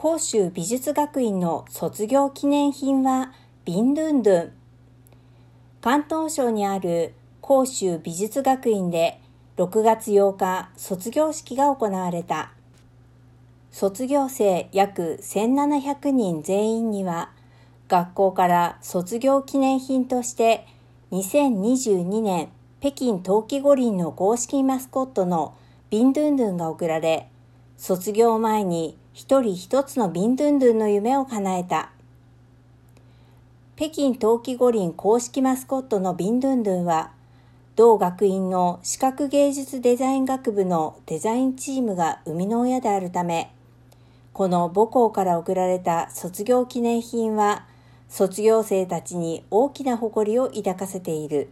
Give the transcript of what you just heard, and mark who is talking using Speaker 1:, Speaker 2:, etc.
Speaker 1: 甲州美術学院の卒業記念品はビンドゥンドゥン。関東省にある甲州美術学院で6月8日卒業式が行われた。卒業生約1700人全員には学校から卒業記念品として2022年北京冬季五輪の公式マスコットのビンドゥンドゥンが贈られ、卒業前に一人一つのビンドゥンドゥンの夢を叶えた。北京冬季五輪公式マスコットのビンドゥンドゥンは、同学院の視覚芸術デザイン学部のデザインチームが生みの親であるため、この母校から贈られた卒業記念品は、卒業生たちに大きな誇りを抱かせている。